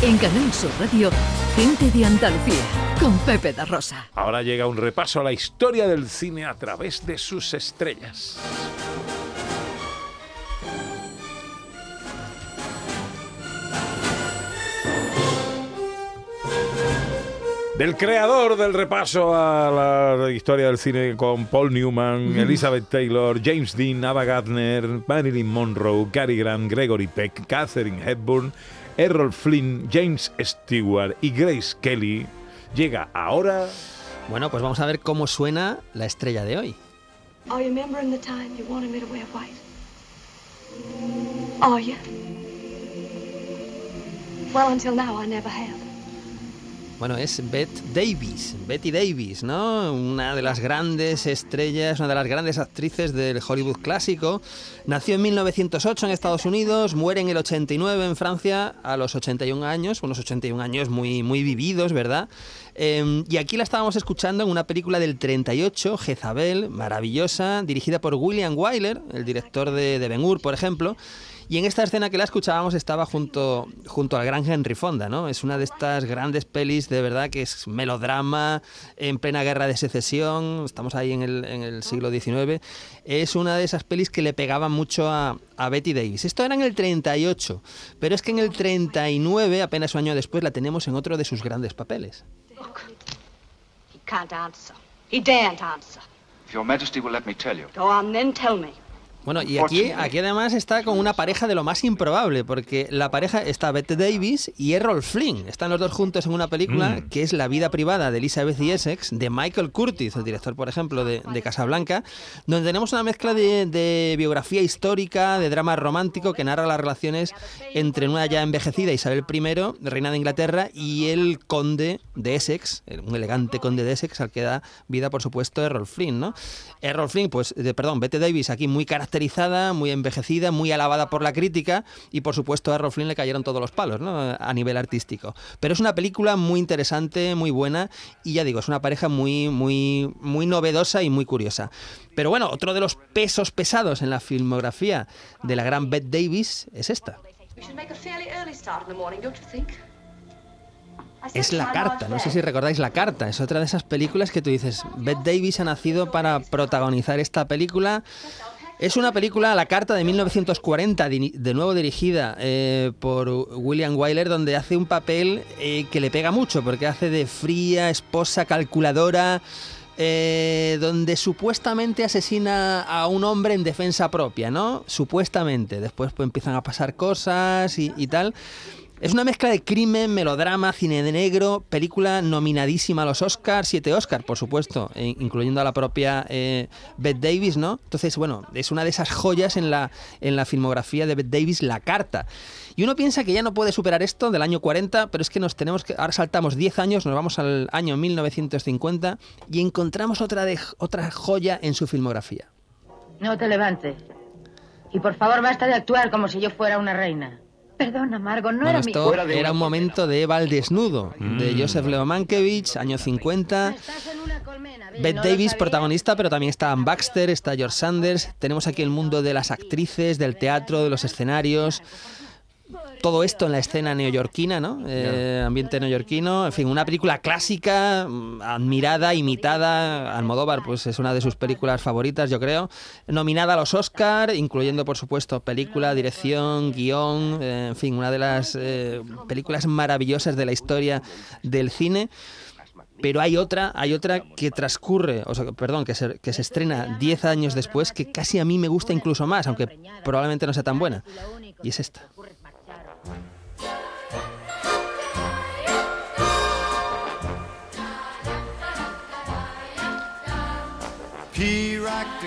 En Canal Sur Radio, Gente de Andalucía, con Pepe da Rosa. Ahora llega un repaso a la historia del cine a través de sus estrellas. Del creador del repaso a la historia del cine con Paul Newman, Elizabeth Taylor, James Dean, Ava Gardner, Marilyn Monroe, Cary Grant, Gregory Peck, Catherine Hepburn, Errol Flynn, James Stewart y Grace Kelly, llega ahora... Bueno, pues vamos a ver cómo suena la estrella de hoy. Are you remembering the time you wanted me to wear white? Are you? Well, until now, I never have. Bueno, es Bette Davis, Betty Davis, ¿no? Una de las grandes estrellas, una de las grandes actrices del Hollywood clásico. Nació en 1908 en Estados Unidos, muere en el 89 en Francia a los 81 años, unos 81 años muy, muy vividos, ¿verdad? Eh, y aquí la estábamos escuchando en una película del 38, Jezabel, maravillosa, dirigida por William Wyler, el director de, de Ben Hur, por ejemplo. Y en esta escena que la escuchábamos estaba junto, junto al gran Henry Fonda, ¿no? Es una de estas grandes pelis de verdad que es melodrama en plena guerra de secesión, estamos ahí en el, en el siglo XIX. Es una de esas pelis que le pegaban mucho a, a Betty Davis. Esto era en el 38, pero es que en el 39, apenas un año después, la tenemos en otro de sus grandes papeles. He can't answer. He daren't answer. If your majesty will let me tell you. Go on then, tell me. Bueno, y aquí, aquí además está con una pareja de lo más improbable, porque la pareja está Bette Davis y Errol Flynn. Están los dos juntos en una película Mm. que es La vida privada de Elizabeth y Essex, de Michael Curtis, el director, por ejemplo, de, de Casablanca, donde tenemos una mezcla de, de biografía histórica, de drama romántico, que narra las relaciones entre una ya envejecida Isabel I, reina de Inglaterra, y el conde de Essex, un elegante conde de Essex, al que da vida, por supuesto, Errol Flynn, ¿no? Errol Flynn, pues, de- perdón, Bette Davis aquí muy muy envejecida, muy alabada por la crítica y por supuesto a Errol Flynn le cayeron todos los palos, ¿no? A nivel artístico. Pero es una película muy interesante, muy buena y ya digo, es una pareja muy muy muy novedosa y muy curiosa. Pero bueno, otro de los pesos pesados en la filmografía de la gran Bette Davis es esta. Es La Carta, no sé si recordáis La Carta, es otra de esas películas que tú dices, Bette Davis ha nacido para protagonizar esta película. Es una película, La Carta de 1940, di- de nuevo dirigida eh, por William Wyler, donde hace un papel eh, que le pega mucho, porque hace de fría, esposa, calculadora, eh, donde supuestamente asesina a un hombre en defensa propia, ¿no? Supuestamente. Después pues, empiezan a pasar cosas y tal. Es una mezcla de crimen, melodrama, cine de negro, película nominadísima a los Oscars, siete Oscars, por supuesto, eh, incluyendo a la propia eh, Bette Davis, ¿no? Entonces, bueno, es una de esas joyas en la, en la filmografía de Bette Davis, La Carta. Y uno piensa que ya no puede superar esto del año 40, pero es que nos tenemos que. Ahora saltamos 10 años, nos vamos al año 1950 y encontramos otra, de, otra joya en su filmografía. No te levantes. Y por favor, basta de actuar como si yo fuera una reina. Perdona, Margot, no Bueno, era mi... era un momento de Eva al desnudo, de Joseph Leomankiewicz, años 50. Estás en una colmena, Bill, Bette ¿no lo Davis, protagonista, pero también está Ann Baxter, está George Sanders. Tenemos aquí el mundo de las actrices, del teatro, de los escenarios. Todo esto en la escena neoyorquina, ¿no? Eh, ambiente neoyorquino. En fin, una película clásica, mm, admirada, imitada. Almodóvar, pues es una de sus películas favoritas, yo creo. Nominada a los Oscar, incluyendo, por supuesto, película, dirección, guion. eh, en fin, una de las eh, películas maravillosas de la historia del cine. Pero hay otra, hay otra que transcurre, o sea, perdón, que se, que se estrena 10 años después, que casi a mí me gusta incluso más, aunque probablemente no sea tan buena. Y es esta.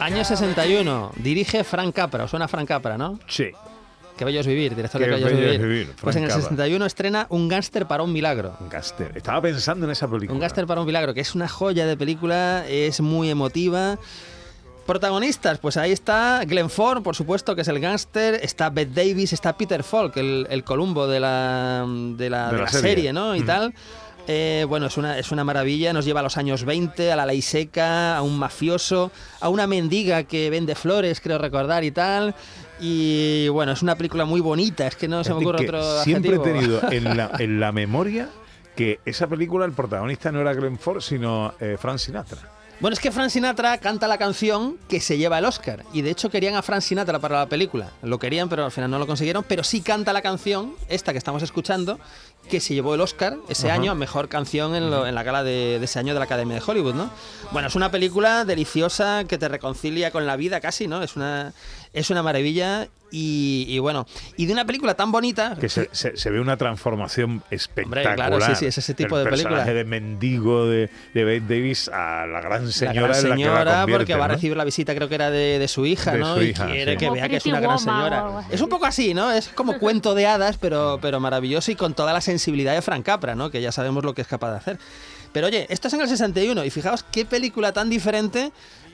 Año 61, dirige Frank Capra, ¿os suena Frank Capra, no? Sí. Que bello es vivir, director de Qué Que bello es vivir. vivir, Pues en el Frank Capra. 61 estrena Un gángster para un milagro. Un Gaster. Estaba pensando en esa película. Un gángster para un milagro, que es una joya de película, es muy emotiva. Protagonistas, pues ahí está Glenn Ford, por supuesto, que es el gángster, está Bette Davis, está Peter Falk, el, el Columbo de la, de la, De de la serie. serie, ¿no? Y tal. Eh, bueno, es una, es una maravilla, nos lleva a los años 20, a la ley seca, a un mafioso, a una mendiga que vende flores, creo recordar y tal. Y bueno, es una película muy bonita, es que no se me ocurre otro Siempre he tenido en la, en la memoria que esa película el protagonista no era Glenn Ford, sino eh, Frank Sinatra. Bueno, es que Frank Sinatra canta la canción que se lleva el Oscar. Y de hecho querían a Frank Sinatra para la película. Lo querían, pero al final no lo consiguieron. Pero sí canta la canción, esta que estamos escuchando, que se llevó el Oscar ese año a mejor canción en, lo- en la gala de, de ese año de la Academia de Hollywood, ¿no? Bueno, es una película deliciosa que te reconcilia con la vida casi, ¿no? Es una, es una maravilla. Y, y bueno, y de una película tan bonita. Que se, se- se ve una transformación espectacular. claro, sí, sí, es ese tipo Del de película. personaje de mendigo de, de Bette Davis a la gran la señora gran en la que señora, la porque va a ¿no? recibir la visita, creo que era de, de su hija, De ¿no? su y hija, quiere sí. que Como vea que es una gran señora. Es un poco así, ¿no? Es como cuento de hadas, pero, pero maravilloso y con toda la sensibilidad de Frank Capra, ¿no? Que ya sabemos lo que es capaz de hacer. Pero oye, esto es en el 61 y fijaos qué película tan diferente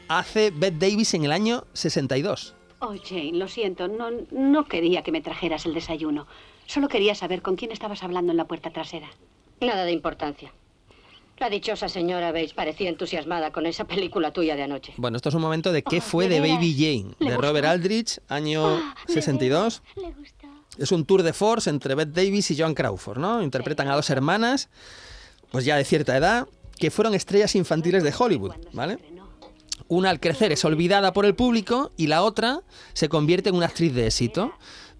hace Bette Davis en el año 62. Oh, Jane, lo siento, no, no quería que me trajeras el desayuno. Solo quería saber con quién estabas hablando en la puerta trasera. Nada de importancia. La dichosa señora Bates parecía entusiasmada con esa película tuya de anoche. Bueno, esto es un momento de qué Oh, fue ¿de de? Baby Jane, ¿Le de? Robert Aldrich, año Ah, ¿de 62. Le gustó. Es un tour de force entre Bette Davis y Joan Crawford, ¿no? Interpretan a dos hermanas, pues ya de cierta edad, que fueron estrellas infantiles de Hollywood, ¿vale? Una al crecer es olvidada por el público y la otra se convierte en una actriz de éxito.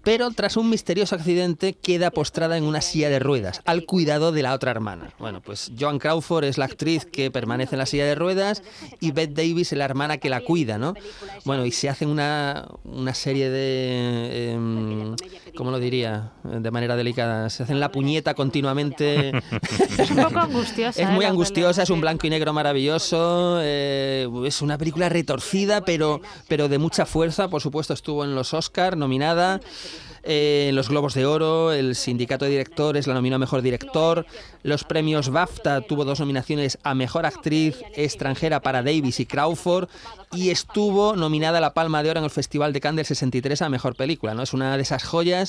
Pero tras un misterioso accidente queda postrada en una silla de ruedas, al cuidado de la otra hermana. Bueno, pues Joan Crawford es la actriz que permanece en la silla de ruedas y Bette Davis es la hermana que la cuida, ¿no? Bueno, y se hacen una, una serie de... em, ¿Cómo lo diría? De manera delicada. Se hacen la puñeta continuamente. Es un poco angustiosa. Es ¿eh? muy la angustiosa, es un blanco y negro maravilloso, eh, es una película retorcida, pero, pero de mucha fuerza. Por supuesto, estuvo en los Oscar nominada, eh, en los Globos de Oro, el Sindicato de Directores la nominó a Mejor Director, los premios BAFTA tuvo dos nominaciones a Mejor Actriz Extranjera para Davis y Crawford, y estuvo nominada a la Palma de Oro en el Festival de Cannes del 63 a Mejor Película. ¿no? Es una de esas joyas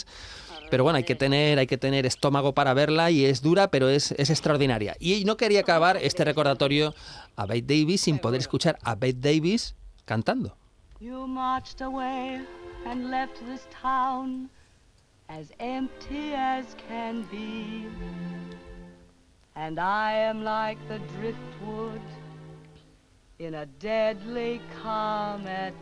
pero bueno, hay que tener, hay que tener estómago para verla y es dura, pero es, es extraordinaria. Y no quería acabar este recordatorio a Bette Davis sin poder escuchar a Bette Davis cantando. You marched away and left this town as empty as can be. And I am like the driftwood in a deadly calm at.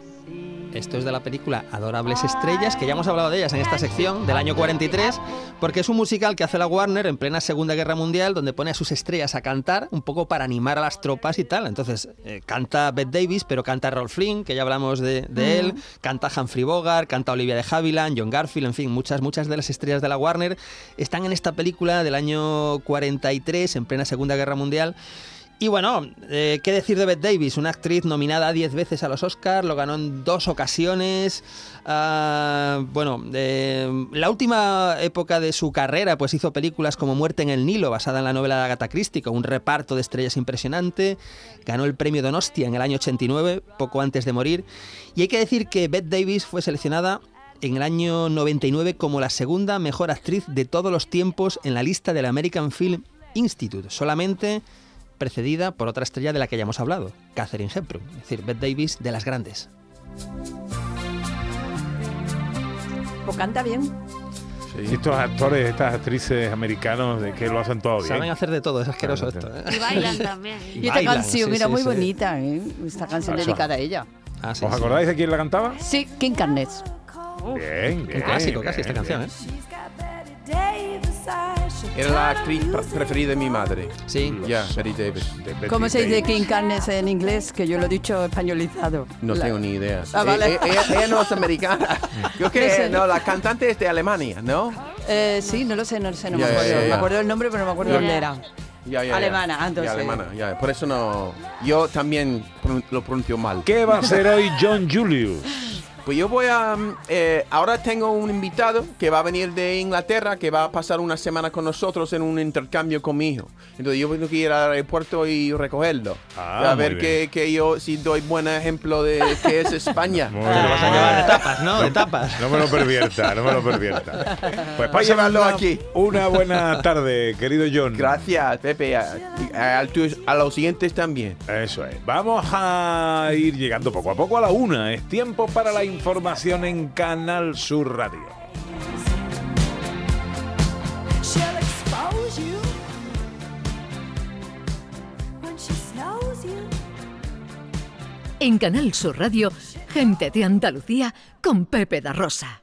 Esto es de la película Adorables Estrellas, que ya hemos hablado de ellas en esta sección del año 43, porque es un musical que hace la Warner en plena Segunda Guerra Mundial, donde pone a sus estrellas a cantar un poco para animar a las tropas y tal. Entonces, eh, canta Bette Davis, pero canta Rolf Flynn, que ya hablamos de, de él, canta Humphrey Bogart, canta Olivia de Havilland, John Garfield, en fin, muchas, muchas de las estrellas de la Warner están en esta película del año 43, en plena Segunda Guerra Mundial. Y bueno, eh, ¿qué decir de Bette Davis? Una actriz nominada 10 veces a los Oscars, lo ganó en dos ocasiones. Ah, bueno, eh, la última época de su carrera, pues hizo películas como Muerte en el Nilo, basada en la novela de Agatha Christie, con un reparto de estrellas impresionante. Ganó el premio Donostia en el año 89, poco antes de morir. Y hay que decir que Bette Davis fue seleccionada en el año 99 como la segunda mejor actriz de todos los tiempos en la lista del American Film Institute, solamente precedida por otra estrella de la que ya hemos hablado, Catherine Hepburn, es decir, Bette Davis de las grandes. Pues canta bien. Y estos actores, estas actrices americanos, de que lo hacen todo bien. Saben hacer de todo, es asqueroso Claro, esto. ¿eh? Y bailan también. Y esta Bailan, canción sí, era sí, muy sí. bonita, ¿eh? Esta canción Eso. dedicada a ella. Ah, sí, ¿Os sí. acordáis de quién la cantaba? Sí, King Carnes. Bien, bien. Un clásico bien, casi esta bien. canción, ¿eh? Era la actriz pre- preferida de mi madre. Sí. Ya, Betty Davis. ¿Cómo se dice Davis. King Carnes en inglés? Que yo lo he dicho españolizado. No La- tengo ni idea. Ah, vale. Eh, eh, ella, ella no es americana. Yo No que no, la cantante es de Alemania, ¿no? Eh, sí, no lo sé, no lo sé, no Ya, me acuerdo. ya, ya. Me acuerdo del nombre, pero no me acuerdo dónde era. Ya, ya, ya. Alemana, Ya, entonces. alemana, ya. Por eso no. Yo también lo pronuncio mal. ¿Qué va a hacer hoy John Julius? Pues yo voy a... mm, eh, ahora tengo un invitado que va a venir de Inglaterra, que va a pasar una semana con nosotros en un intercambio con mi hijo. Entonces yo tengo que ir al aeropuerto y recogerlo. Ah, a ver que, que yo si doy buen ejemplo de que es España. Muy Te lo vas a bien. llevar de tapas, ¿no? De tapas. No me lo pervierta, no me lo pervierta. Pues Para llevarlo aquí. Una buena tarde, querido John. Gracias, Pepe. A, a- a tus- a los siguientes también. Eso es. Vamos a ir llegando poco a poco a la una. Es tiempo para la información en Canal Sur Radio. En Canal Sur Radio, gente de Andalucía con Pepe da Rosa.